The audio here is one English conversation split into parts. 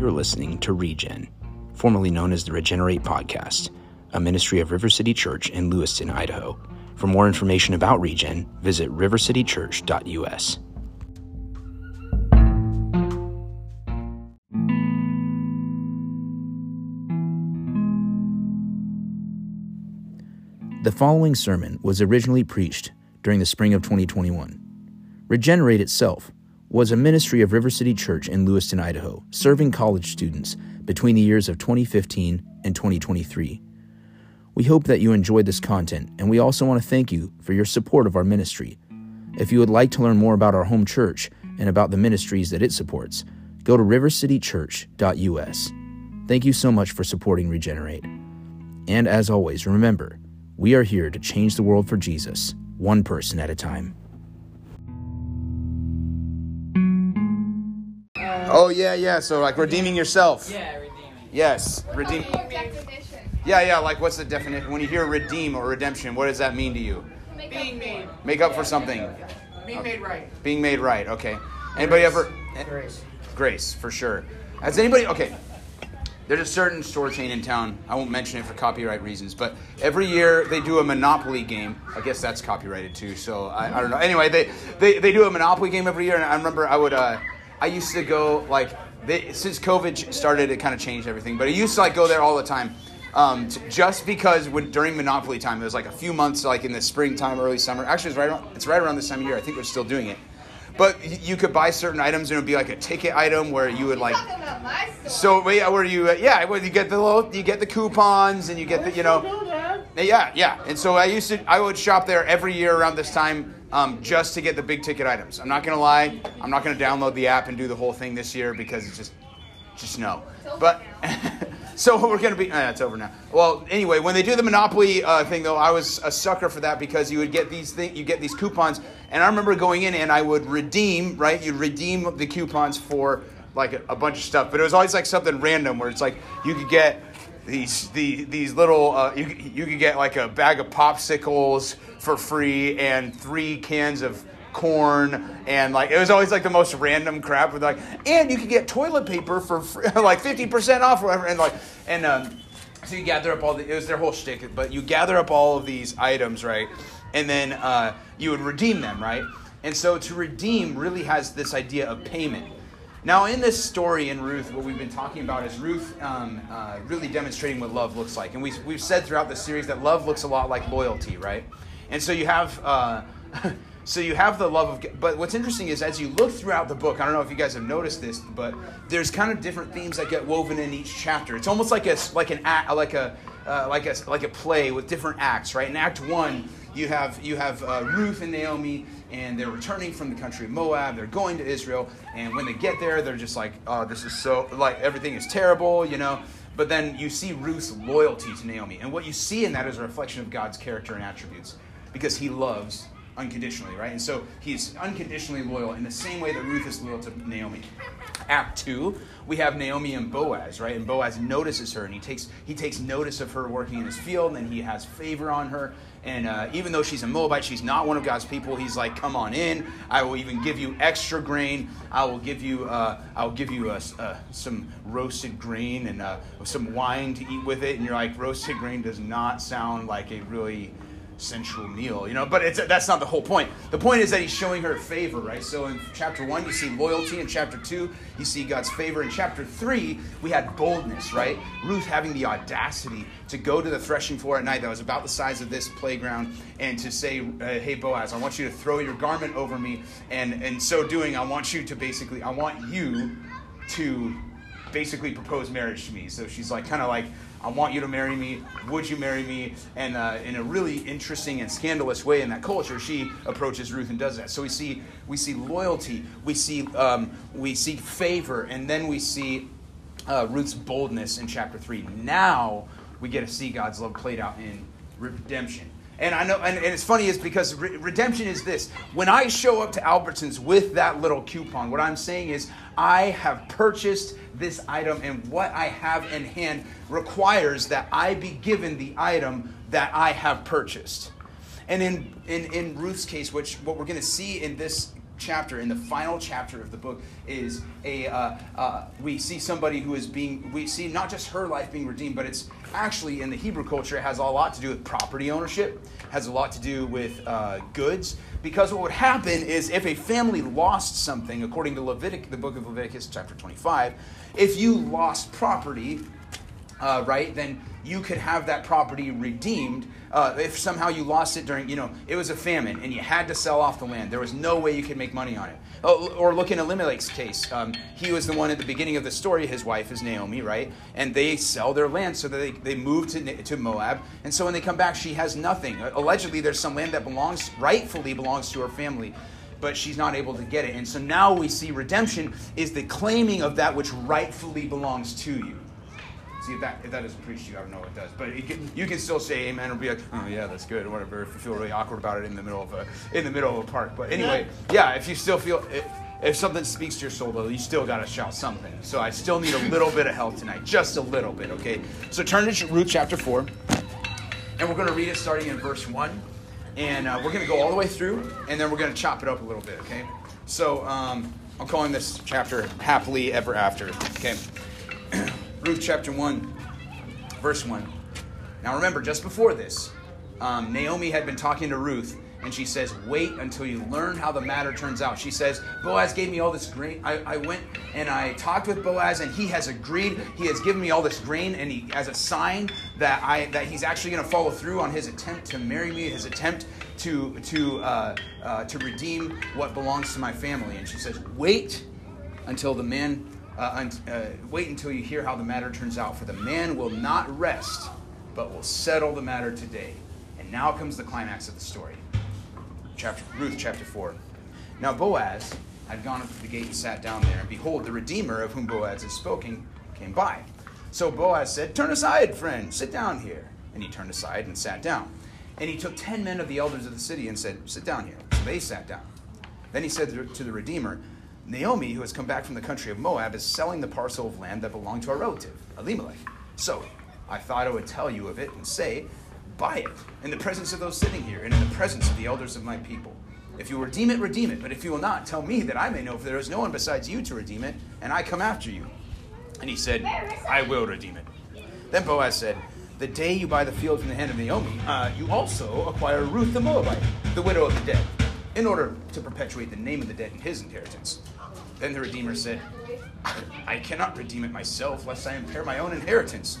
You're listening to Regen, formerly known as the Regenerate Podcast, a ministry of River City Church in Lewiston, Idaho. For more information about Regen, visit rivercitychurch.us. The following sermon was originally preached during the spring of 2021. Regenerate itself was a ministry of River City Church in Lewiston, Idaho, serving college students between the years of 2015 and 2023. We hope that you enjoyed this content, and we also want to thank you for your support of our ministry. If you would like to learn more about our home church and about the ministries that it supports, go to rivercitychurch.us. Thank you so much for supporting Regenerate. And as always, remember, we are here to change the world for Jesus, one person at a time. Oh yeah, yeah. So like redeeming yourself. Yeah, redeeming. Yes, redeem. Definition. Yeah, yeah. Like what's the definition? When you hear redeem or redemption, what does that mean to you? Make Being made. Make up for something. Being made right. Being made right. Okay. Anybody ever? Grace. Grace, for sure. Has anybody? Okay. There's a certain store chain in town. I won't mention it for copyright reasons, but every year they do a Monopoly game. I guess that's copyrighted too, so I, I don't know. Anyway, they, they they do a Monopoly game every year, and I remember I would uh, I used to go like they, since COVID started, it kind of changed everything. But I used to like go there all the time, um, t- just because when during Monopoly time, it was like a few months, like in the springtime, early summer. Actually, it's right around, it's right around this time of year. I think they're still doing it. But y- you could buy certain items, and it would be like a ticket item where you would like. Talking about my. So wait, where you? Uh, yeah, where you get the little, you get the coupons, and you get the, you know. Yeah, yeah. And so I used to, I would shop there every year around this time, um, just to get the big ticket items. I'm not gonna lie, I'm not gonna download the app and do the whole thing this year because it's just, just no. But. So we're gonna be. Uh, it's over now. Well, anyway, when they do the Monopoly uh, thing, though, I was a sucker for that because you would get these thing, you get these coupons, and I remember going in and I would redeem, right? You'd redeem the coupons for like a, a bunch of stuff, but it was always like something random where it's like you could get these the, these little uh, you you could get like a bag of popsicles for free and three cans of corn and like it was always like the most random crap with like and you could get toilet paper for free, like 50% off or whatever and like and um, so you gather up all the it was their whole shtick but you gather up all of these items right and then uh, you would redeem them right? And so to redeem really has this idea of payment now, in this story in Ruth, what we've been talking about is Ruth um, uh, really demonstrating what love looks like. And we've, we've said throughout the series that love looks a lot like loyalty, right? And so you have. Uh, So you have the love of, God. but what's interesting is as you look throughout the book, I don't know if you guys have noticed this, but there's kind of different themes that get woven in each chapter. It's almost like a like an act, like a uh, like a like a play with different acts, right? In Act One, you have you have uh, Ruth and Naomi, and they're returning from the country of Moab. They're going to Israel, and when they get there, they're just like, "Oh, this is so like everything is terrible," you know. But then you see Ruth's loyalty to Naomi, and what you see in that is a reflection of God's character and attributes, because He loves unconditionally, right? And so he's unconditionally loyal in the same way that Ruth is loyal to Naomi. Act two, we have Naomi and Boaz, right? And Boaz notices her, and he takes he takes notice of her working in his field, and then he has favor on her. And uh, even though she's a Moabite, she's not one of God's people. He's like, "Come on in. I will even give you extra grain. I will give you uh, I will give you uh, uh, some roasted grain and uh, some wine to eat with it." And you're like, "Roasted grain does not sound like a really." Sensual meal, you know. But it's that's not the whole point. The point is that he's showing her favor, right? So in chapter one, you see loyalty. In chapter two, you see God's favor. In chapter three, we had boldness, right? Ruth having the audacity to go to the threshing floor at night that was about the size of this playground and to say, uh, "Hey Boaz, I want you to throw your garment over me," and in so doing, I want you to basically, I want you to basically propose marriage to me. So she's like, kind of like, I want you to marry me. Would you marry me? And uh, in a really interesting and scandalous way in that culture, she approaches Ruth and does that. So we see we see loyalty, we see um, we see favor, and then we see uh, Ruth's boldness in chapter three. Now we get to see God's love played out in redemption. And I know, and, and it's funny is because re- redemption is this. When I show up to Albertsons with that little coupon, what I'm saying is I have purchased this item, and what I have in hand requires that I be given the item that I have purchased. And in, in, in Ruth's case, which what we're going to see in this chapter, in the final chapter of the book, is a uh, uh, we see somebody who is being we see not just her life being redeemed, but it's actually in the Hebrew culture it has a lot to do with property ownership, has a lot to do with uh, goods. Because what would happen is if a family lost something, according to Levitic, the book of Leviticus, chapter 25, if you lost property, uh, right, then you could have that property redeemed. Uh, if somehow you lost it during, you know, it was a famine and you had to sell off the land, there was no way you could make money on it. Oh, or look in Elimelech's case. Um, he was the one at the beginning of the story. His wife is Naomi, right? And they sell their land so that they, they move to, to Moab. And so when they come back, she has nothing. Allegedly, there's some land that belongs, rightfully belongs to her family but she's not able to get it. And so now we see redemption is the claiming of that which rightfully belongs to you. See, if that, if that doesn't preach to you, I don't know what does. But can, you can still say amen or be like, oh, yeah, that's good, or whatever, if you feel really awkward about it in the middle of a, in the middle of a park. But anyway, yeah, if you still feel, if, if something speaks to your soul, though, you still got to shout something. So I still need a little bit of help tonight, just a little bit, okay? So turn to Ruth chapter 4, and we're going to read it starting in verse 1. And uh, we're going to go all the way through, and then we're going to chop it up a little bit, okay? So um, I'm calling this chapter Happily Ever After, okay? Ruth chapter 1, verse 1. Now remember, just before this, um, Naomi had been talking to Ruth, and she says, Wait until you learn how the matter turns out. She says, Boaz gave me all this grain. I, I went and I talked with Boaz, and he has agreed. He has given me all this grain, and he as a sign that I that he's actually going to follow through on his attempt to marry me, his attempt to to uh, uh, to redeem what belongs to my family. And she says, Wait until the man uh, uh, wait until you hear how the matter turns out, for the man will not rest, but will settle the matter today. And now comes the climax of the story. Chapter, Ruth chapter 4. Now Boaz had gone up to the gate and sat down there, and behold, the Redeemer of whom Boaz had spoken came by. So Boaz said, Turn aside, friend, sit down here. And he turned aside and sat down. And he took ten men of the elders of the city and said, Sit down here. So they sat down. Then he said to the Redeemer, Naomi, who has come back from the country of Moab, is selling the parcel of land that belonged to our relative, Elimelech. So I thought I would tell you of it and say, Buy it in the presence of those sitting here and in the presence of the elders of my people. If you redeem it, redeem it. But if you will not, tell me that I may know, for there is no one besides you to redeem it, and I come after you. And he said, I will redeem it. Then Boaz said, The day you buy the field from the hand of Naomi, uh, you also acquire Ruth the Moabite, the widow of the dead, in order to perpetuate the name of the dead in his inheritance. Then the Redeemer said, I cannot redeem it myself, lest I impair my own inheritance.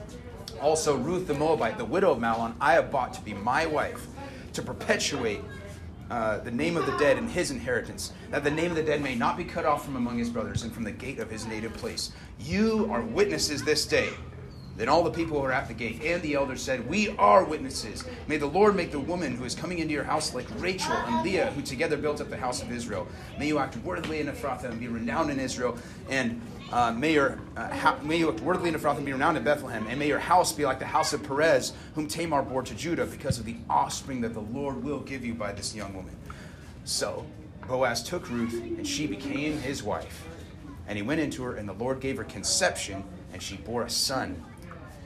Also, Ruth the Moabite, the widow of Mahlon, I have bought to be my wife, to perpetuate uh, the name of the dead in his inheritance, that the name of the dead may not be cut off from among his brothers and from the gate of his native place. You are witnesses this day then all the people who were at the gate and the elders said, We are witnesses. May the Lord make the woman who is coming into your house like Rachel and Leah, who together built up the house of Israel. May you act worthily in Ephrathah and be renowned in Israel. And uh, may, your, uh, ha- may you act Ephrathah and be renowned in Bethlehem. And may your house be like the house of Perez, whom Tamar bore to Judah, because of the offspring that the Lord will give you by this young woman. So Boaz took Ruth, and she became his wife. And he went into her, and the Lord gave her conception, and she bore a son.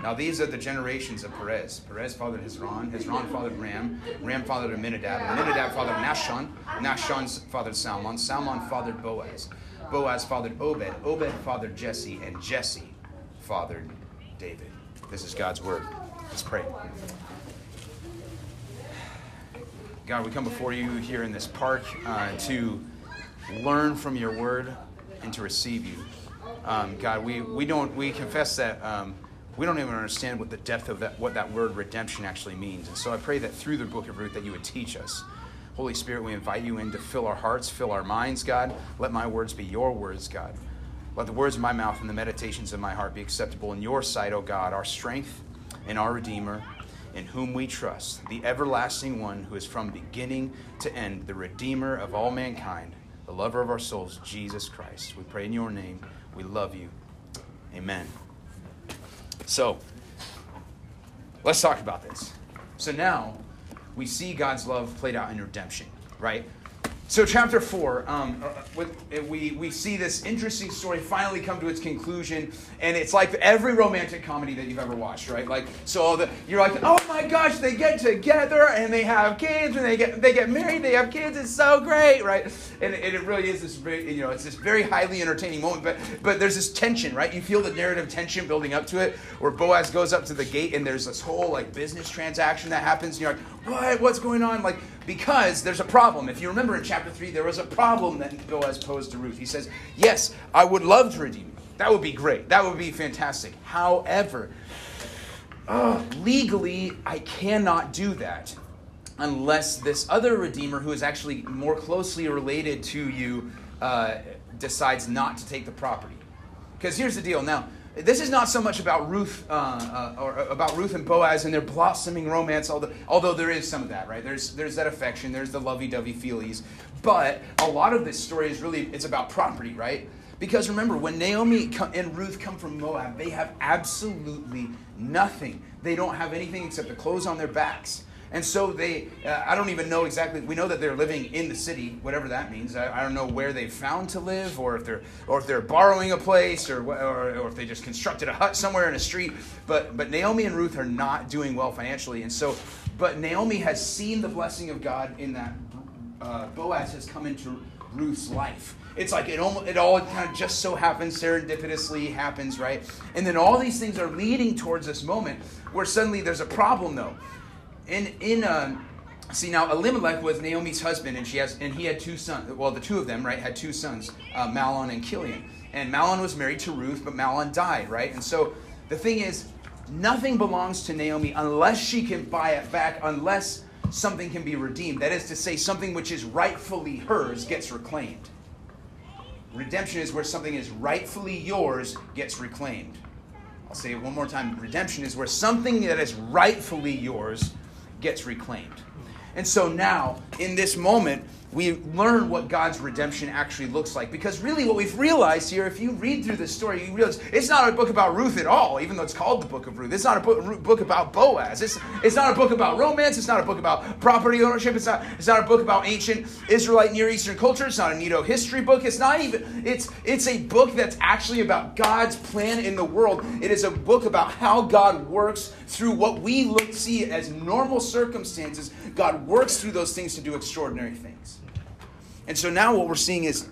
Now these are the generations of Perez. Perez fathered Hezron, Hezron fathered Ram, Ram fathered Amminadab, Amminadab fathered Nahshon, Nahshon fathered Salmon, Salmon fathered Boaz, Boaz fathered Obed, Obed fathered Jesse, and Jesse fathered David. This is God's word. Let's pray. God, we come before you here in this park uh, to learn from your word and to receive you. Um, God, we, we don't we confess that um, we don't even understand what the depth of that what that word redemption actually means. And so I pray that through the book of Ruth that you would teach us. Holy Spirit, we invite you in to fill our hearts, fill our minds, God. Let my words be your words, God. Let the words of my mouth and the meditations of my heart be acceptable in your sight, O God, our strength and our Redeemer, in whom we trust, the everlasting one who is from beginning to end, the Redeemer of all mankind, the lover of our souls, Jesus Christ. We pray in your name. We love you. Amen. So, let's talk about this. So now we see God's love played out in redemption, right? So, chapter four, um, uh, with, uh, we, we see this interesting story finally come to its conclusion, and it's like every romantic comedy that you've ever watched, right? Like, so the, you're like, oh my gosh, they get together and they have kids, and they get they get married, they have kids, it's so great, right? And, and it really is this very, you know, it's this very highly entertaining moment, but but there's this tension, right? You feel the narrative tension building up to it, where Boaz goes up to the gate, and there's this whole like business transaction that happens, and you're like, what? What's going on? Like, because there's a problem. If you remember in chapter 3, there was a problem that Boaz posed to Ruth. He says, Yes, I would love to redeem you. That would be great. That would be fantastic. However, uh, legally, I cannot do that unless this other redeemer, who is actually more closely related to you, uh, decides not to take the property. Because here's the deal now this is not so much about Ruth uh, uh, or about Ruth and Boaz and their blossoming romance, although, although there is some of that, right? There's there's that affection, there's the lovey-dovey feelies, but a lot of this story is really it's about property, right? Because remember, when Naomi and Ruth come from Moab, they have absolutely nothing. They don't have anything except the clothes on their backs. And so they, uh, I don't even know exactly, we know that they're living in the city, whatever that means. I, I, don't know where they found to live or if they're, or if they're borrowing a place or, or, or if they just constructed a hut somewhere in a street. But, but Naomi and Ruth are not doing well financially. And so, but Naomi has seen the blessing of God in that uh, Boaz has come into Ruth's life. It's like it, almost, it all kind of just so happens, serendipitously happens, right? And then all these things are leading towards this moment where suddenly there's a problem, though in in uh, see now Elimelech was Naomi's husband, and she has and he had two sons. Well, the two of them, right, had two sons, uh, Mahlon and Chilion. And Mahlon was married to Ruth, but Mahlon died, right? And so the thing is, nothing belongs to Naomi unless she can buy it back, unless something can be redeemed. That is to say, something which is rightfully hers gets reclaimed. Redemption is where something is rightfully yours gets reclaimed. I'll say it one more time. Redemption is where something that is rightfully yours gets reclaimed. And so now, in this moment, we learn what God's redemption actually looks like. Because really, what we've realized here, if you read through this story, you realize it's not a book about Ruth at all, even though it's called the book of Ruth. It's not a book, about Boaz. It's, it's not a book about romance. It's not a book about property ownership. It's not, it's not a book about ancient Israelite Near Eastern culture. It's not a Neato history book. It's not even, it's, it's a book that's actually about God's plan in the world. It is a book about how God works through what we look, see as normal circumstances. God works through those things to do extraordinary things. And so now what we're seeing is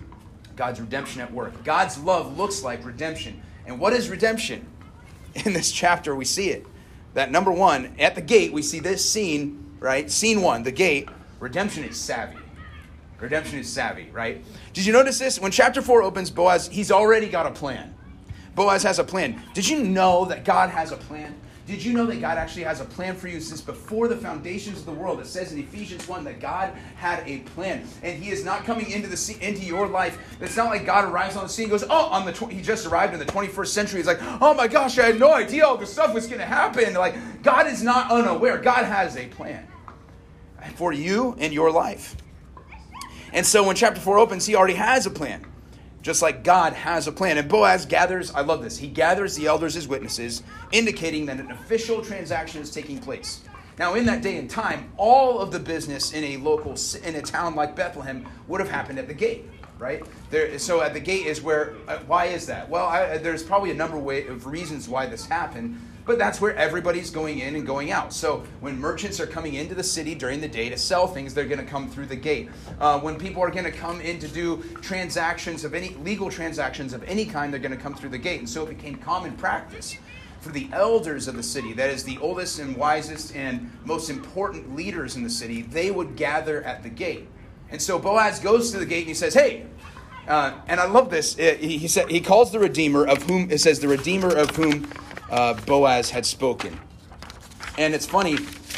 God's redemption at work. God's love looks like redemption. And what is redemption? In this chapter, we see it. That number one, at the gate, we see this scene, right? Scene one, the gate. Redemption is savvy. Redemption is savvy, right? Did you notice this? When chapter 4 opens, Boaz, he's already got a plan. Boaz has a plan. Did you know that God has a plan? Did you know that God actually has a plan for you since before the foundations of the world? It says in Ephesians 1 that God had a plan. And He is not coming into the into your life. It's not like God arrives on the scene goes, Oh, on the tw- He just arrived in the 21st century. He's like, Oh my gosh, I had no idea all this stuff was going to happen. Like, God is not unaware. God has a plan for you and your life. And so when chapter 4 opens, He already has a plan just like God has a plan. And Boaz gathers, I love this, he gathers the elders as witnesses, indicating that an official transaction is taking place. Now, in that day and time, all of the business in a local, in a town like Bethlehem would have happened at the gate, right? There, so at the gate is where, uh, why is that? Well, I, there's probably a number of reasons why this happened but that's where everybody's going in and going out. So when merchants are coming into the city during the day to sell things, they're going to come through the gate. Uh, when people are going to come in to do transactions of any legal transactions of any kind, they're going to come through the gate. And so it became common practice for the elders of the city, that is the oldest and wisest and most important leaders in the city, they would gather at the gate. And so Boaz goes to the gate and he says, Hey, Uh, and I love this. Uh, he, he said he calls the redeemer of whom it says the redeemer of whom uh, Boaz had spoken. And it's funny.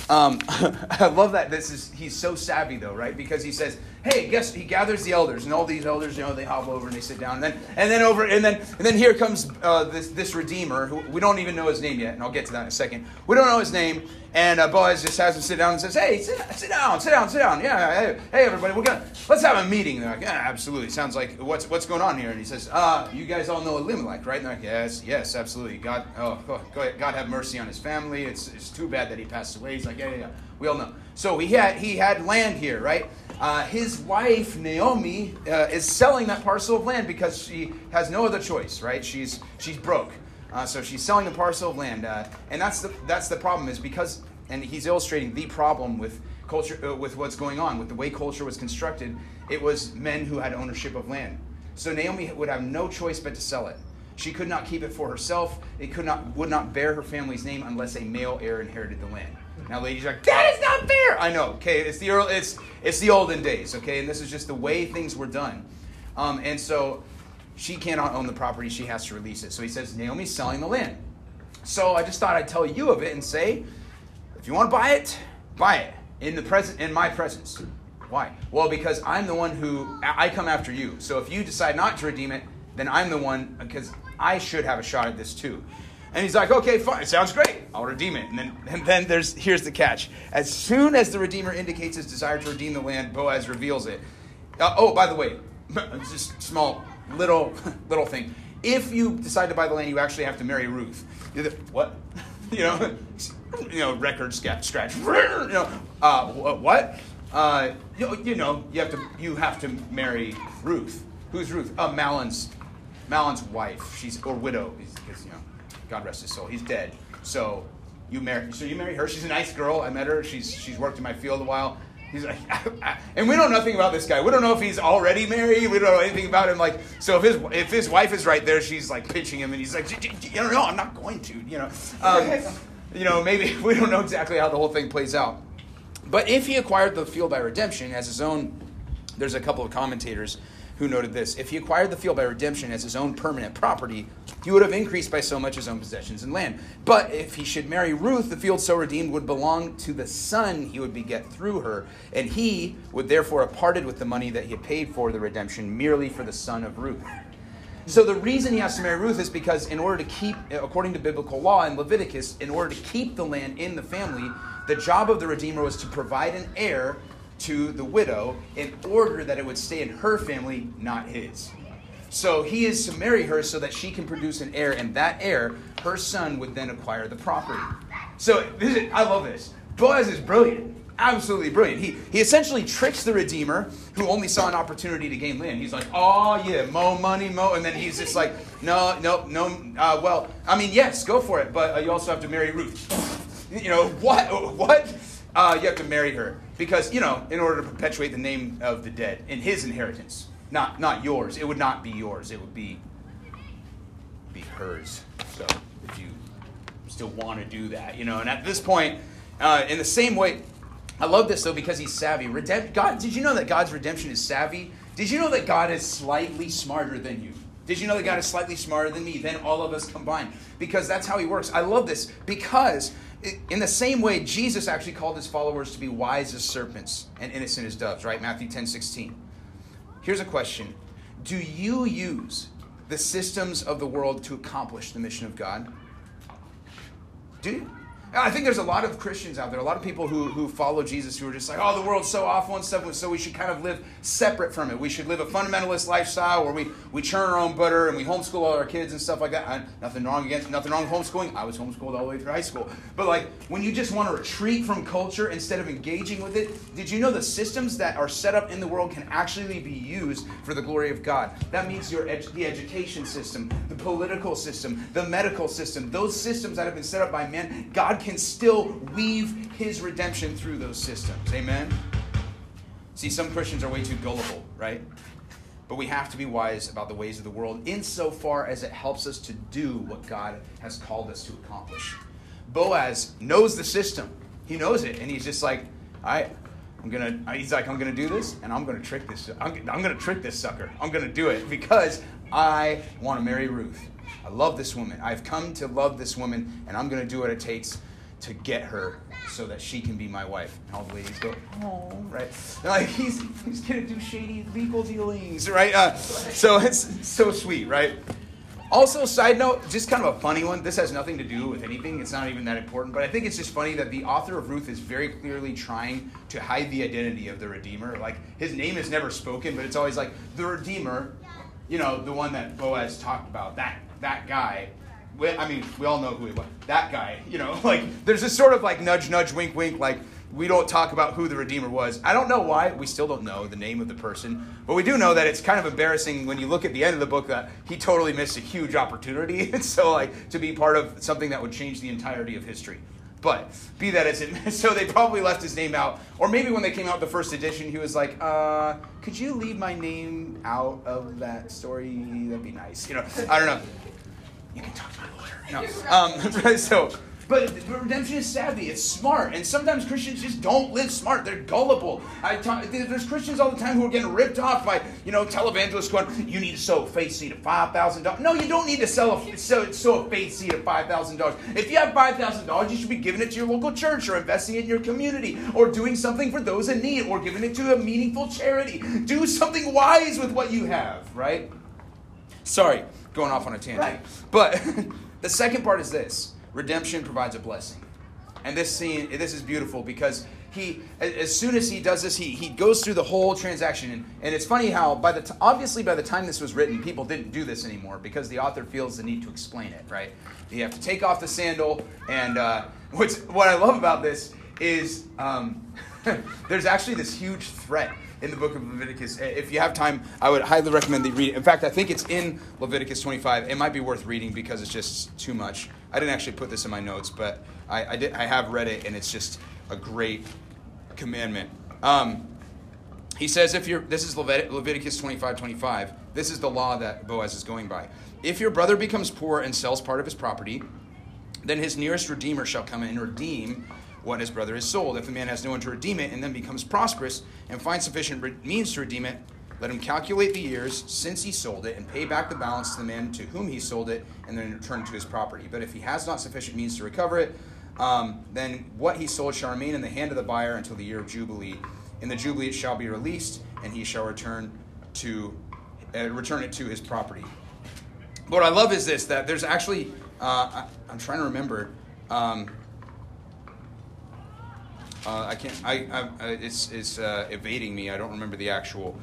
Um, I love that. This is he's so savvy though, right? Because he says, "Hey, guess." He gathers the elders, and all these elders, you know, they hop over and they sit down, and then and then over and then and then here comes uh, this this redeemer who we don't even know his name yet, and I'll get to that in a second. We don't know his name, and uh, Boaz just has him sit down and says, "Hey, sit, sit down, sit down, sit down. Yeah, hey, hey, everybody, we're gonna let's have a meeting." They're like, "Yeah, absolutely. Sounds like what's what's going on here?" And he says, "Uh, you guys all know Elimelech, right?" And they're like, "Yes, yes, absolutely. God, oh, oh, God have mercy on his family. It's it's too bad that he passed away." He's like, "Yeah, yeah, yeah. We all know." So he had he had land here, right? Uh, his wife Naomi uh, is selling that parcel of land because she has no other choice, right? She's she's broke, uh, so she's selling the parcel of land, uh, and that's the that's the problem is because and he's illustrating the problem with culture uh, with what's going on with the way culture was constructed. It was men who had ownership of land, so Naomi would have no choice but to sell it. She could not keep it for herself. It could not would not bear her family's name unless a male heir inherited the land. Now, ladies are like, that is not fair. I know. Okay, it's the early, it's it's the olden days. Okay, and this is just the way things were done. Um, and so she cannot own the property. She has to release it. So he says Naomi's selling the land. So I just thought I'd tell you of it and say, if you want to buy it, buy it in the present in my presence. Why? Well, because I'm the one who I come after you. So if you decide not to redeem it, then I'm the one because I should have a shot at this too. And he's like, okay, fine, sounds great. I'll redeem it. And then, and then there's here's the catch. As soon as the redeemer indicates his desire to redeem the land, Boaz reveals it. Uh, oh, by the way, just small little little thing. If you decide to buy the land, you actually have to marry Ruth. What? you know, you know, record scratch, scratch. You know, uh, what? Uh, you, know, you have to you have to marry Ruth. Who's Ruth? Uh, Malin's Mahlon's wife. She's or widow because you know God rest his soul. He's dead. So you marry. So you marry her. She's a nice girl. I met her. She's she's worked in my field a while. He's like, and we know nothing about this guy. We don't know if he's already married. We don't know anything about him. Like, so if his if his wife is right there, she's like pitching him, and he's like, you know, I'm not going to. You know, um, you know, maybe we don't know exactly how the whole thing plays out. But if he acquired the field by redemption as his own, there's a couple of commentators who noted this. If he acquired the field by redemption as his own permanent property, he would have increased by so much his own possessions and land. But if he should marry Ruth, the field so redeemed would belong to the son he would beget through her, and he would therefore have parted with the money that he had paid for the redemption merely for the son of Ruth. So the reason he has to marry Ruth is because in order to keep, according to biblical law in Leviticus, in order to keep the land in the family, the job of the Redeemer was to provide an heir to the widow in order that it would stay in her family, not his. So he is to marry her so that she can produce an heir, and that heir, her son, would then acquire the property. So is, I love this. Boaz is brilliant. Absolutely brilliant. He, he essentially tricks the Redeemer, who only saw an opportunity to gain land. He's like, oh, yeah, mo money, mo. And then he's just like, no, no, no. Uh, well, I mean, yes, go for it, but uh, you also have to marry Ruth. you know, what? What? Uh, you have to marry her because you know in order to perpetuate the name of the dead in his inheritance not not yours it would not be yours it would be be hers so if you still want to do that you know and at this point uh, in the same way i love this though because he's savvy god did you know that god's redemption is savvy did you know that god is slightly smarter than you did you know that God is slightly smarter than me, than all of us combined? Because that's how he works. I love this because in the same way, Jesus actually called his followers to be wise as serpents and innocent as doves, right? Matthew 10 16. Here's a question Do you use the systems of the world to accomplish the mission of God? Do you? I think there's a lot of Christians out there, a lot of people who, who follow Jesus who are just like, oh, the world's so awful and stuff, so we should kind of live separate from it. We should live a fundamentalist lifestyle where we, we churn our own butter and we homeschool all our kids and stuff like that. I, nothing wrong against nothing wrong with homeschooling. I was homeschooled all the way through high school. But like when you just want to retreat from culture instead of engaging with it, did you know the systems that are set up in the world can actually be used for the glory of God? That means your the education system, the political system, the medical system, those systems that have been set up by men, God can still weave his redemption through those systems. Amen? See, some Christians are way too gullible, right? But we have to be wise about the ways of the world insofar as it helps us to do what God has called us to accomplish. Boaz knows the system. He knows it, and he's just like, right, I'm gonna. He's like, I'm gonna do this, and I'm gonna trick this. I'm, I'm gonna trick this sucker. I'm gonna do it because I want to marry Ruth. I love this woman. I've come to love this woman, and I'm gonna do what it takes to get her so that she can be my wife. And all the ladies go, oh, right? Like he's he's gonna do shady legal dealings, right? Uh, so it's so sweet, right? Also, side note, just kind of a funny one. This has nothing to do with anything. It's not even that important, but I think it's just funny that the author of Ruth is very clearly trying to hide the identity of the Redeemer. Like his name is never spoken, but it's always like the Redeemer. You know, the one that Boaz talked about. That that guy. I mean, we all know who he was. That guy. You know, like there's this sort of like nudge, nudge, wink, wink. Like we don't talk about who the Redeemer was. I don't know why. We still don't know the name of the person. But we do know that it's kind of embarrassing when you look at the end of the book that he totally missed a huge opportunity. so, like, to be part of something that would change the entirety of history. But be that as it so they probably left his name out. Or maybe when they came out the first edition, he was like, uh, could you leave my name out of that story? That'd be nice. You know, I don't know. You can talk to my lawyer. No. Um, so but redemption is savvy. It's smart. And sometimes Christians just don't live smart. They're gullible. I talk, there's Christians all the time who are getting ripped off by, you know, televangelists going, you need to sow a faith seed of $5,000. No, you don't need to sell a, sow, sow a faith seed of $5,000. If you have $5,000, you should be giving it to your local church or investing it in your community or doing something for those in need or giving it to a meaningful charity. Do something wise with what you have, right? Sorry, going off on a tangent. Right. But the second part is this redemption provides a blessing. And this scene, this is beautiful because he, as soon as he does this, he, he goes through the whole transaction. And, and it's funny how, by the t- obviously, by the time this was written, people didn't do this anymore because the author feels the need to explain it, right? You have to take off the sandal. And uh, what's, what I love about this is um, there's actually this huge threat in the book of Leviticus. If you have time, I would highly recommend that you read it. In fact, I think it's in Leviticus 25. It might be worth reading because it's just too much. I didn't actually put this in my notes, but I, I did. I have read it, and it's just a great commandment. Um, he says, if you're, this is Levit- Leviticus 25, 25. This is the law that Boaz is going by. If your brother becomes poor and sells part of his property, then his nearest redeemer shall come and redeem what his brother has sold. If the man has no one to redeem it and then becomes prosperous and finds sufficient means to redeem it, let him calculate the years since he sold it and pay back the balance to the man to whom he sold it and then return to his property. But if he has not sufficient means to recover it, um, then what he sold shall remain in the hand of the buyer until the year of Jubilee. In the Jubilee it shall be released, and he shall return to uh, return it to his property. What I love is this that there's actually uh, I, am trying to remember. Um, uh, I can't. I, I, it's it's uh, evading me. I don't remember the actual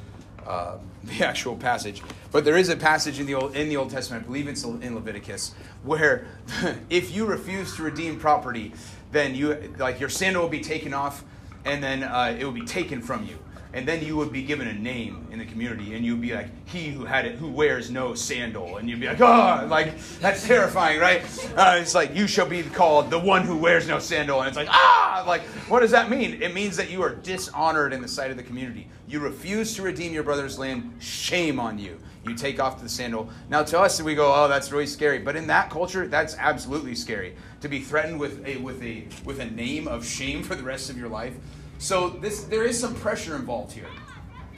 uh, the actual passage, but there is a passage in the old in the Old Testament. I believe it's in Leviticus where if you refuse to redeem property, then you like your sandal will be taken off, and then uh, it will be taken from you and then you would be given a name in the community and you'd be like he who had it who wears no sandal. And you'd be like oh like that's terrifying right? Uh, it's like you shall be called the one who wears no sandal. And it's like ah like what does that mean? It means that you are dishonored in the sight of the community. You refuse to redeem your brother's land. Shame on you. You take off the sandal. Now to us we go oh that's really scary. But in that culture that's absolutely scary. To be threatened with a with a with a name of shame for the rest of your life so this there is some pressure involved here.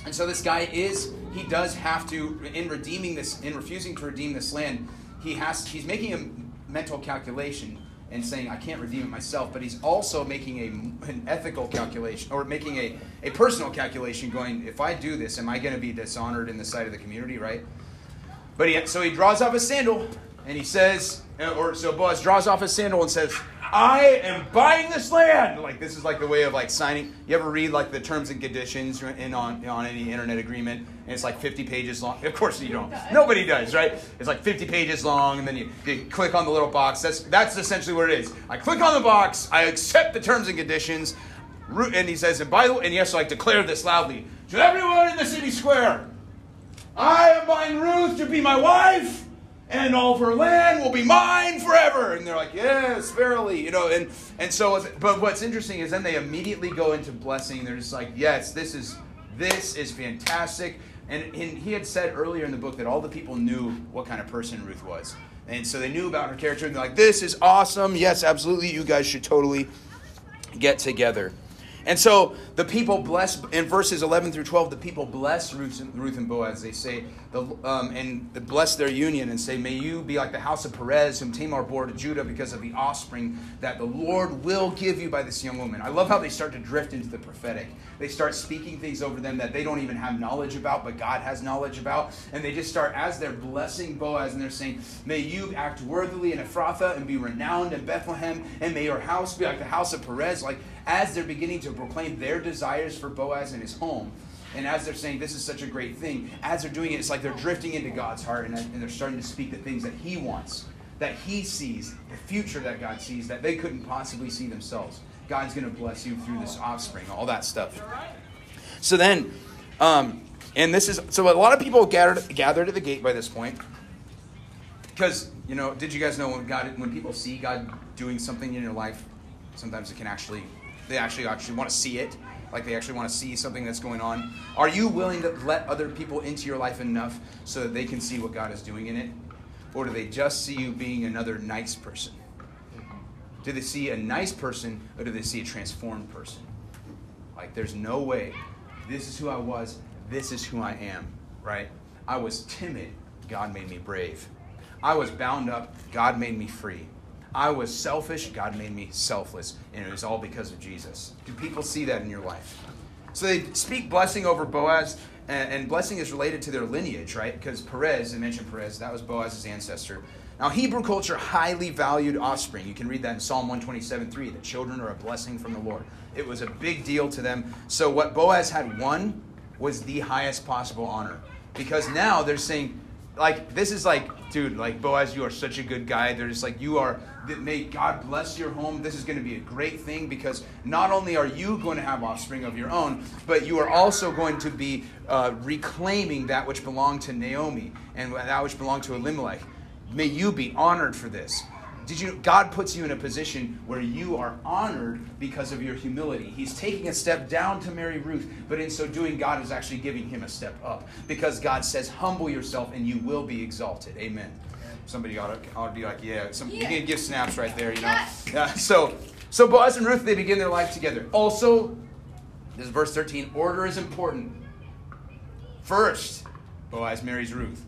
And so this guy is he does have to in redeeming this in refusing to redeem this land, he has he's making a mental calculation and saying I can't redeem it myself, but he's also making a, an ethical calculation or making a, a personal calculation going if I do this am I going to be dishonored in the sight of the community, right? But he so he draws off his sandal and he says or so Boaz draws off his sandal and says I am buying this land. Like this is like the way of like signing. You ever read like the terms and conditions in on on any internet agreement, and it's like 50 pages long. Of course you don't. Nobody does, right? It's like 50 pages long, and then you, you click on the little box. That's that's essentially what it is. I click on the box. I accept the terms and conditions, and he says, and by the way, and yes, I declare this loudly to everyone in the city square. I am buying Ruth to be my wife and all of her land will be mine forever. And they're like, yes, verily, you know. And and so, but what's interesting is then they immediately go into blessing. They're just like, yes, this is this is fantastic. And, and he had said earlier in the book that all the people knew what kind of person Ruth was. And so they knew about her character, and they're like, this is awesome. Yes, absolutely. You guys should totally get together. And so the people bless in verses 11 through 12. The people bless Ruth and, Ruth and Boaz. They say the, um, and bless their union and say, "May you be like the house of Perez, whom Tamar bore to Judah, because of the offspring that the Lord will give you by this young woman." I love how they start to drift into the prophetic. They start speaking things over them that they don't even have knowledge about, but God has knowledge about, and they just start as they're blessing Boaz and they're saying, "May you act worthily in Ephrathah and be renowned in Bethlehem, and may your house be like the house of Perez." Like as they're beginning to proclaim their desires for Boaz and his home, and as they're saying this is such a great thing, as they're doing it, it's like they're drifting into God's heart and, and they're starting to speak the things that He wants, that He sees, the future that God sees, that they couldn't possibly see themselves. God's going to bless you through this offspring, all that stuff. So then, um, and this is so a lot of people gathered gathered at the gate by this point, because you know, did you guys know when God, when people see God doing something in your life, sometimes it can actually they actually actually want to see it. Like they actually want to see something that's going on. Are you willing to let other people into your life enough so that they can see what god is doing in it? Or do they just see you being another nice person? Do they see a nice person or do they see a transformed person? Like there's no way. This is who i was. This is who i am right? I was timid. God made me brave. I was bound up. God made me free I was selfish, God made me selfless, and it was all because of Jesus. Do people see that in your life? So they speak blessing over Boaz, and, blessing is related to their lineage, right? Because Perez, I mentioned Perez, that was Boaz's ancestor. Now, Hebrew culture highly valued offspring. You can read that in Psalm 127 3. The children are a blessing from the Lord. It was a big deal to them. So, what Boaz had won was the highest possible honor. Because now they're saying, like, this is like, dude, like, Boaz, you are such a good guy. They're just like, you are may God bless your home. This is going to be a great thing because not only are you going to have offspring of your own, but you are also going to be uh, reclaiming that which belonged to Naomi and that which belonged to Elimelech. May you be honored for this. Did you God puts you in a position where you are honored because of your humility. He's taking a step down to marry Ruth, but in so doing God is actually giving him a step up because God says humble yourself and you will be exalted. Amen somebody ought to, ought to be like, yeah, some, yeah. you can give snaps right there, you know. Yeah. So, so Boaz and Ruth they begin their life together. Also, this is verse 13. Order is important. First, Boaz marries Ruth.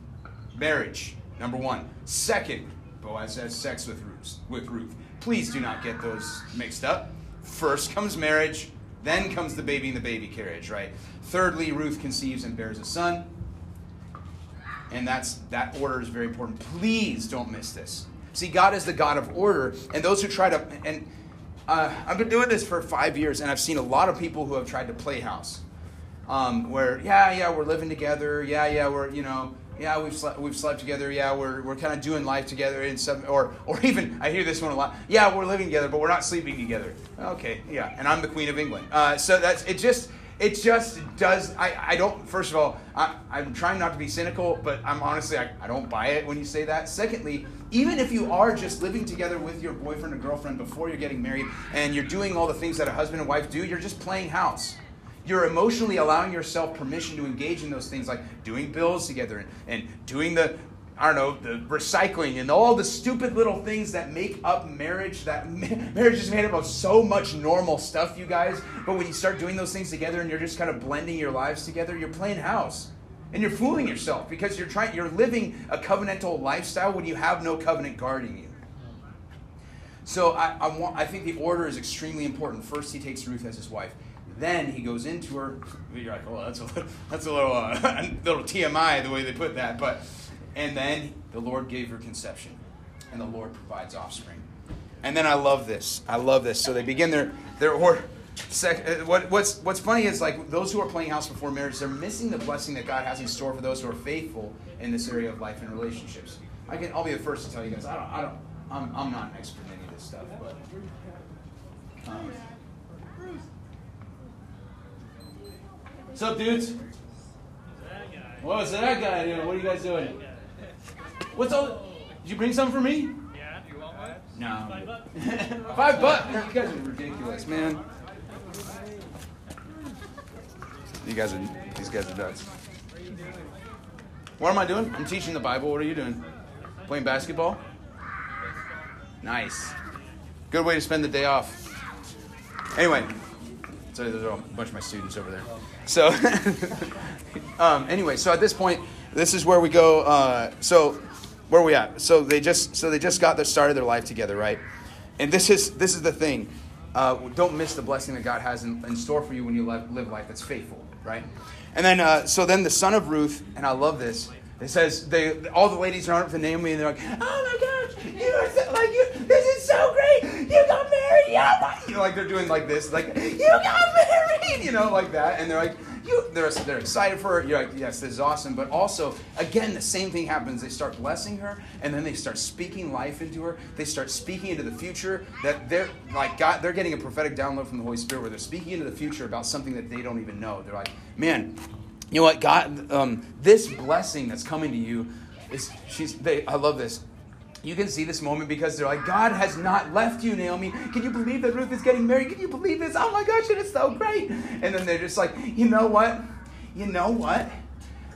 Marriage, number one. Second, Boaz has sex with Ruth. With Ruth. Please do not get those mixed up. First comes marriage, then comes the baby in the baby carriage, right? Thirdly, Ruth conceives and bears a son and that's that order is very important. Please don't miss this. See, God is the God of order, and those who try to and uh, I've been doing this for five years, and I've seen a lot of people who have tried to play house, um, where yeah, yeah, we're living together, yeah, yeah, we're you know, yeah, we've slept, we've slept together, yeah, we're, we're kind of doing life together, in some, or or even I hear this one a lot, yeah, we're living together, but we're not sleeping together. Okay, yeah, and I'm the Queen of England, uh, so that's it. Just it just does. I, I don't, first of all, I, I'm trying not to be cynical, but I'm honestly, I, I don't buy it when you say that. Secondly, even if you are just living together with your boyfriend or girlfriend before you're getting married and you're doing all the things that a husband and wife do, you're just playing house you're emotionally allowing yourself permission to engage in those things like doing bills together and, and doing the I don't know, the recycling and all the stupid little things that make up marriage. That marriage is made up of so much normal stuff, you guys. But when you start doing those things together and you're just kind of blending your lives together, you're playing house. And you're fooling yourself because you're trying you're living a covenantal lifestyle when you have no covenant guarding you. So I, I, want, I think the order is extremely important. First, he takes Ruth as his wife. Then he goes into her. You're like, oh, that's a little, that's a little, uh, little TMI the way they put that, but and then the Lord gave her conception, and the Lord provides offspring. And then I love this. I love this. So they begin their their or. Sec, uh, what, what's what's funny is like those who are playing house before marriage, they're missing the blessing that God has in store for those who are faithful in this area of life and relationships. I can I'll be the first to tell you guys I don't I don't I'm, I'm not an expert in any of this stuff, but um, what's up, dudes? What's that guy doing? What are you guys doing? What's all? Did you bring something for me? Yeah. You want one? No. Five bucks. Five bucks. You guys are ridiculous, man. You guys are. These guys are nuts. What am I doing? I'm teaching the Bible. What are you doing? Playing basketball? Nice. Good way to spend the day off. Anyway, So there's a bunch of my students over there. So, um, anyway, so at this point, this is where we go. Uh, so, where we at? So they just so they just got their started their life together, right? And this is this is the thing. Uh, don't miss the blessing that God has in, in store for you when you live, live life that's faithful, right? And then uh, so then the son of Ruth, and I love this. It says they all the ladies are up to Naomi and they're like, "Oh my gosh, you are so, like you. This is so great. You got married. Yeah, you know, like they're doing like this, like you got married. You know, like that, and they're like, you. They're they're excited for her. You're like, yes, this is awesome. But also, again, the same thing happens. They start blessing her, and then they start speaking life into her. They start speaking into the future that they're like God. They're getting a prophetic download from the Holy Spirit where they're speaking into the future about something that they don't even know. They're like, man, you know what god um, this blessing that's coming to you is she's they i love this you can see this moment because they're like god has not left you naomi can you believe that ruth is getting married can you believe this oh my gosh it is so great and then they're just like you know what you know what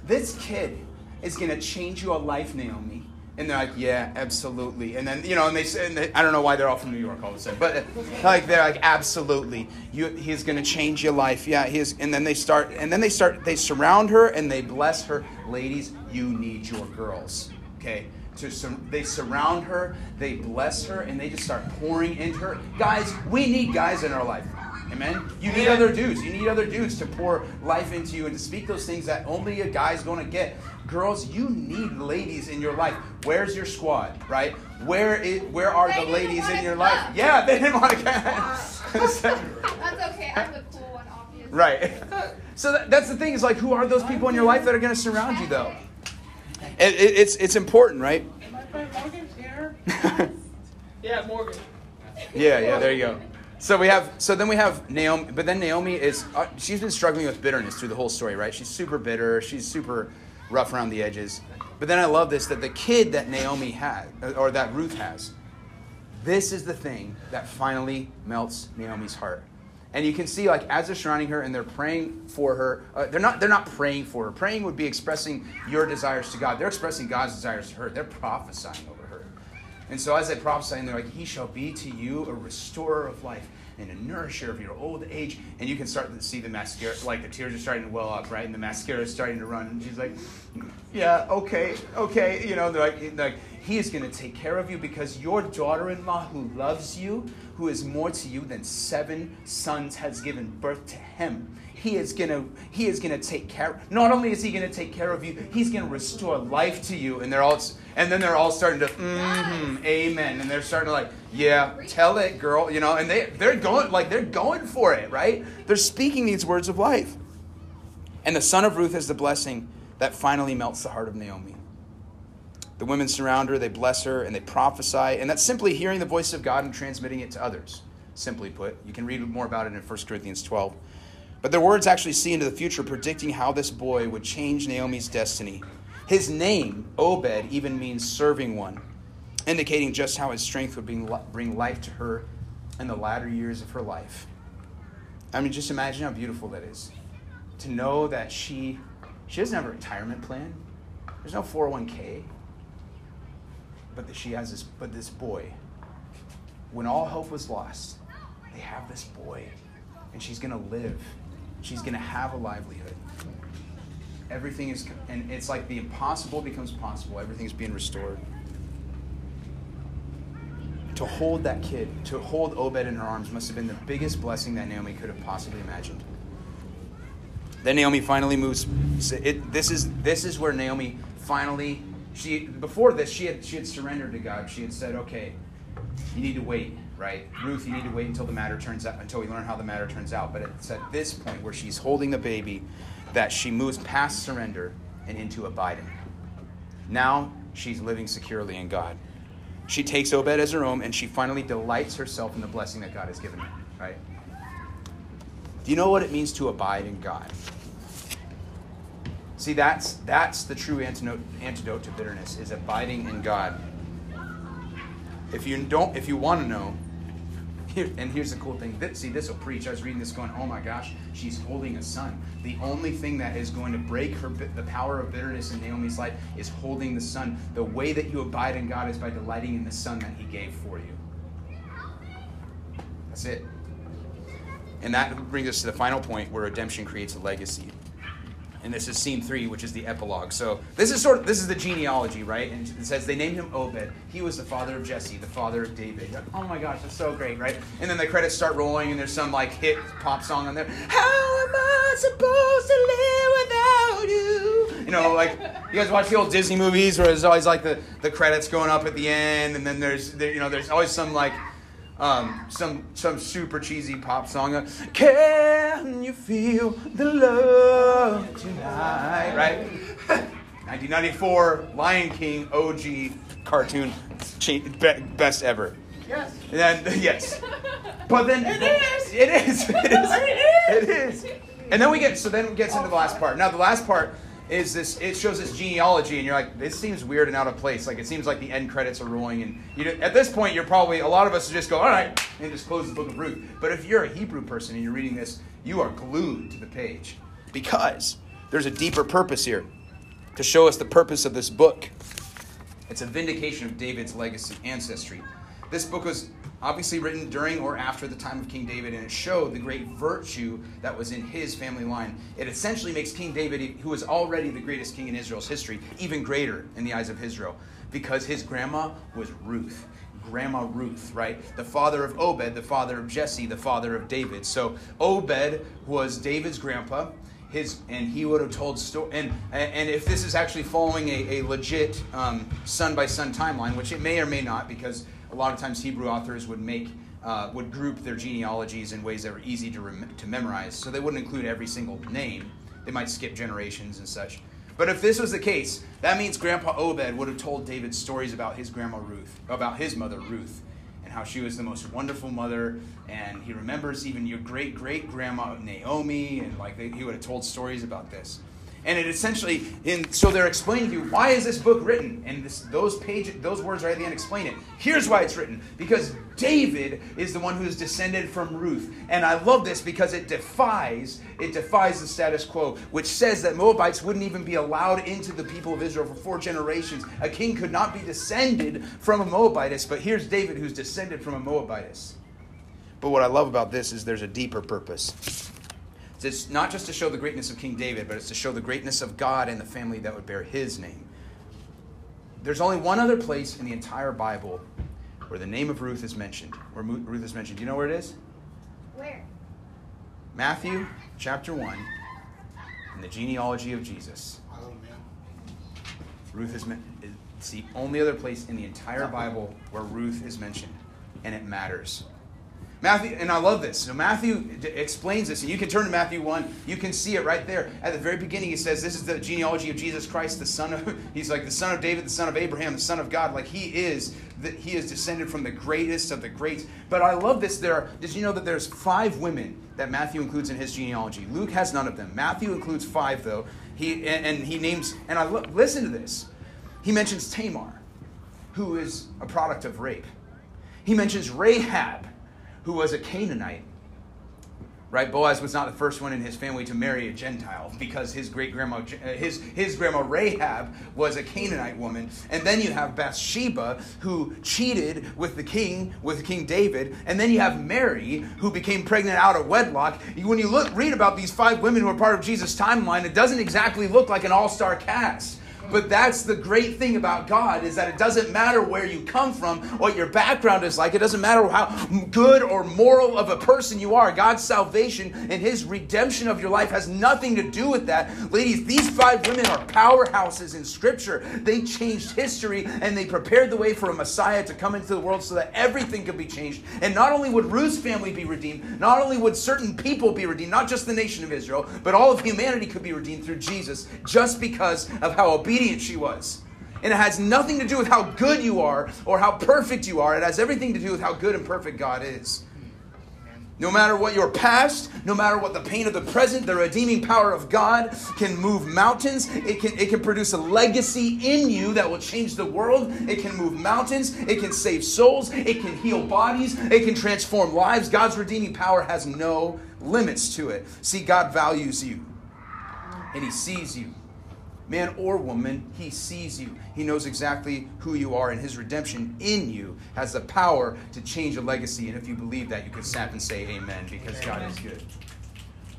this kid is going to change your life naomi and they're like, yeah, absolutely. And then, you know, and they say, and they, I don't know why they're all from New York all of a sudden, but like, they're like, absolutely. You, he's going to change your life. Yeah, he is. And then they start, and then they start, they surround her and they bless her. Ladies, you need your girls. Okay? To, sur- they surround her, they bless her, and they just start pouring into her. Guys, we need guys in our life. Amen. You need other dudes. You need other dudes to pour life into you and to speak those things that only a guy's going to get. Girls, you need ladies in your life. Where's your squad, right? Where is, where are They the ladies in your come. life? Yeah, they didn't want to get. That's okay. I'm the cool one, obviously. right. So that, that's the thing is like, who are those people in your life that are going to surround you, though? It, it, it's it's important, right? My friend Morgan's here. Yeah, Morgan. Yeah, yeah, there you go. So we have, so then we have Naomi, but then Naomi is, uh, she's been struggling with bitterness through the whole story, right? She's super bitter, she's super rough around the edges. But then I love this that the kid that Naomi had, or that Ruth has, this is the thing that finally melts Naomi's heart. And you can see, like, as they're surrounding her and they're praying for her, uh, they're not they're not praying for her. Praying would be expressing your desires to God. They're expressing God's desires to her. They're prophesying over her. And so as they prophesy, and they're like, He shall be to you a restorer of life and a nourisher of your old age. And you can start to see the mascara, like the tears are starting to well up, right? And the mascara is starting to run. And she's like, Yeah, okay, okay. You know, like, like He is going to take care of you because your daughter in law who loves you, who is more to you than seven sons, has given birth to him. He is gonna he is gonna take care. Not only is he gonna take care of you, he's gonna restore life to you. And they're all and then they're all starting to mm-hmm, amen. And they're starting to like, yeah, tell it, girl. You know, and they they're going like they're going for it, right? They're speaking these words of life. And the son of Ruth is the blessing that finally melts the heart of Naomi. The women surround her, they bless her, and they prophesy. And that's simply hearing the voice of God and transmitting it to others. Simply put, you can read more about it in 1 Corinthians 12. But their words actually see into the future, predicting how this boy would change Naomi's destiny. His name, Obed, even means serving one, indicating just how his strength would bring life to her in the latter years of her life. I mean, just imagine how beautiful that is. To know that she she doesn't have a retirement plan. There's no 401k. But that she has this but this boy. When all hope was lost, they have this boy. And she's gonna live. She's gonna have a livelihood. Everything is and it's like the impossible becomes possible. Everything's being restored. To hold that kid, to hold Obed in her arms must have been the biggest blessing that Naomi could have possibly imagined. Then Naomi finally moves. It, this is this is where Naomi finally she before this she had she had surrendered to God. She had said, "Okay, you need to wait, right? Ruth, you need to wait until the matter turns out until we learn how the matter turns out." But it's at this point where she's holding the baby that she moves past surrender and into abiding. Now she's living securely in God. She takes Obed as her own, and she finally delights herself in the blessing that God has given her. Right? Do you know what it means to abide in God? See, that's that's the true antidote, antidote to bitterness is abiding in God. If you don't, if you want to know, here, and here's the cool thing. This, see, this will preach. I was reading this, going, "Oh my gosh, she's holding a son." The only thing that is going to break her the power of bitterness in Naomi's life is holding the son. The way that you abide in God is by delighting in the son that He gave for you. That's it. And that brings us to the final point where redemption creates a legacy. And this is scene three, which is the epilogue. So this is sort of this is the genealogy, right? And it says they named him Obed. He was the father of Jesse, the father of David. Oh my gosh, that's so great, right? And then the credits start rolling, and there's some like hit pop song on there. How am I supposed to live without you? You know, like you guys watch the old Disney movies where there's always like the, the credits going up at the end, and then there's there, you know there's always some like um, some some super cheesy pop song. uh, Can you feel the love tonight? Right. 1994 Lion King OG cartoon, best ever. Yes. And then yes, but then it is. It is. It is. It is. And then we get so then it gets into the last part. Now the last part is this. It shows this genealogy, and you're like, this seems weird and out of place. Like it seems like the end credits are rolling, and you at this point, you're probably a lot of us just go, all right, and just close the book of Ruth. But if you're a Hebrew person and you're reading this, you are glued to the page because there's a deeper purpose here to show us the purpose of this book. It's a vindication of David's legacy, ancestry. This book was obviously written during or after the time of King David, and it showed the great virtue that was in his family line. It essentially makes King David, who was already the greatest king in Israel's history, even greater in the eyes of Israel, because his grandma was Ruth. Grandma Ruth, right? The father of Obed, the father of Jesse, the father of David. So Obed was David's grandpa his and he would have told story and and if this is actually following a, a legit um, son by son timeline which it may or may not because a lot of times hebrew authors would make uh, would group their genealogies in ways that were easy to, rem- to memorize so they wouldn't include every single name they might skip generations and such but if this was the case that means grandpa obed would have told david stories about his grandma ruth about his mother ruth and how she was the most wonderful mother. And he remembers even your great great grandma Naomi, and like they, he would have told stories about this. And it essentially, in so they're explaining to you why is this book written, and this, those pages, those words right at the end explain it. Here's why it's written: because David is the one who is descended from Ruth, and I love this because it defies it defies the status quo, which says that Moabites wouldn't even be allowed into the people of Israel for four generations. A king could not be descended from a Moabitess, but here's David who's descended from a Moabitess. But what I love about this is there's a deeper purpose. It's not just to show the greatness of King David, but it's to show the greatness of God and the family that would bear his name. There's only one other place in the entire Bible where the name of Ruth is mentioned. Where Ruth is mentioned. Do you know where it is? Where? Matthew chapter 1 in the genealogy of Jesus. Ruth is men- it's the only other place in the entire Bible where Ruth is mentioned, and it matters. Matthew, and I love this. So Matthew d- explains this, and you can turn to Matthew 1. You can see it right there. At the very beginning, he says, This is the genealogy of Jesus Christ, the son of, he's like the son of David, the son of Abraham, the son of God. Like he is, that he is descended from the greatest of the greats. But I love this. There, did you know that there's five women that Matthew includes in his genealogy? Luke has none of them. Matthew includes five, though. He, and, and he names, and I lo- listen to this. He mentions Tamar, who is a product of rape. He mentions Rahab, who was a Canaanite. Right, Boaz was not the first one in his family to marry a Gentile because his great grandma, uh, his his grandma Rahab was a Canaanite woman, and then you have Bathsheba who cheated with the king, with King David, and then you have Mary who became pregnant out of wedlock. When you look read about these five women who are part of Jesus' timeline, it doesn't exactly look like an all-star cast. But that's the great thing about God is that it doesn't matter where you come from, what your background is like. It doesn't matter how good or moral of a person you are. God's salvation and His redemption of your life has nothing to do with that. Ladies, these five women are powerhouses in Scripture. They changed history and they prepared the way for a Messiah to come into the world so that everything could be changed. And not only would Ruth's family be redeemed, not only would certain people be redeemed, not just the nation of Israel, but all of humanity could be redeemed through Jesus just because of how obedient she was. And it has nothing to do with how good you are or how perfect you are. It has everything to do with how good and perfect God is. No matter what your past, no matter what the pain of the present, the redeeming power of God can move mountains. It can, it can produce a legacy in you that will change the world. It can move mountains. It can save souls. It can heal bodies. It can transform lives. God's redeeming power has no limits to it. See, God values you, and He sees you, man or woman, he sees you. He knows exactly who you are, and his redemption in you has the power to change a legacy. And if you believe that, you can snap and say amen because God is good.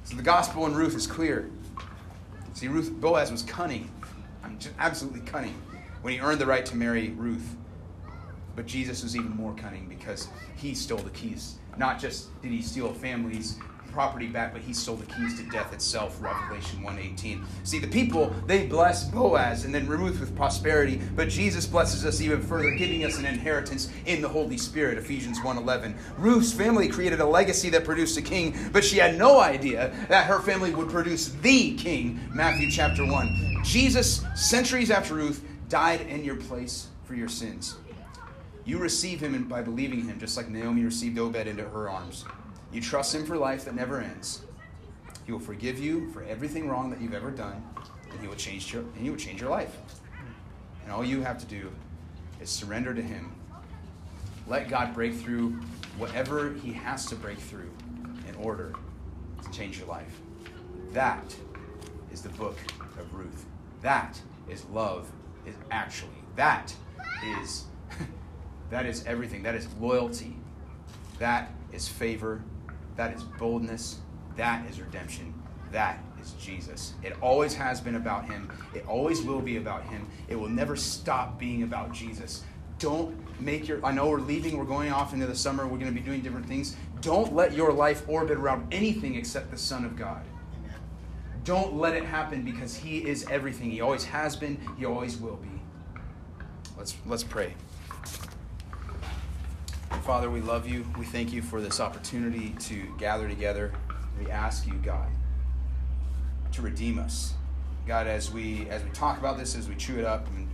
So the gospel in Ruth is clear. See, Ruth Boaz was cunning. I'm just absolutely cunning when he earned the right to marry Ruth. But Jesus was even more cunning because he stole the keys. Not just did he steal families property back, but he stole the keys to death itself, Revelation 1:18. See, the people, they bless Boaz and then Ruth with prosperity, but Jesus blesses us even further, giving us an inheritance in the Holy Spirit, Ephesians 1:11. Ruth's family created a legacy that produced a king, but she had no idea that her family would produce the king, Matthew chapter 1. Jesus, centuries after Ruth, died in your place for your sins. You receive him by believing him, just like Naomi received Obed into her arms. You trust Him for life that never ends. He will forgive you for everything wrong that you've ever done, and He will change your, and He will change your life. And all you have to do is surrender to Him. Let God break through whatever He has to break through in order to change your life. That is the book of Ruth. That is love. Is actually that is that is everything. That is loyalty. That is favor that is boldness. That is redemption. That is Jesus. It always has been about Him. It always will be about Him. It will never stop being about Jesus. Don't make your, I know we're leaving, we're going off into the summer, we're going to be doing different things. Don't let your life orbit around anything except the Son of God. Don't let it happen because He is everything. He always has been, He always will be. Let's, let's pray. Father, we love you. We thank you for this opportunity to gather together. We ask you, God, to redeem us. God, as we as we talk about this, as we chew it up, and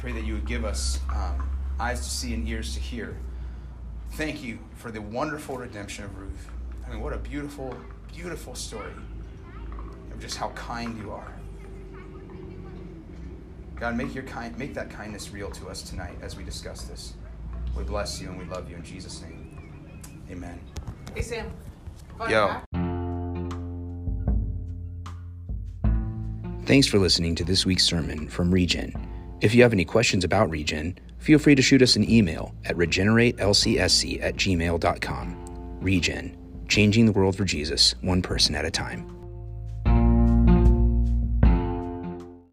pray that you would give us um, eyes to see and ears to hear. Thank you for the wonderful redemption of Ruth. I mean, what a beautiful, beautiful story of just how kind you are. God, make your kind, make that kindness real to us tonight as we discuss this. We bless you and we love you in Jesus' name. Amen. Hey, Sam. Yo. Thanks for listening to this week's sermon from Regen. If you have any questions about Regen, feel free to shoot us an email at regeneratelcsc at gmail.com. Regen, changing the world for Jesus, one person at a time.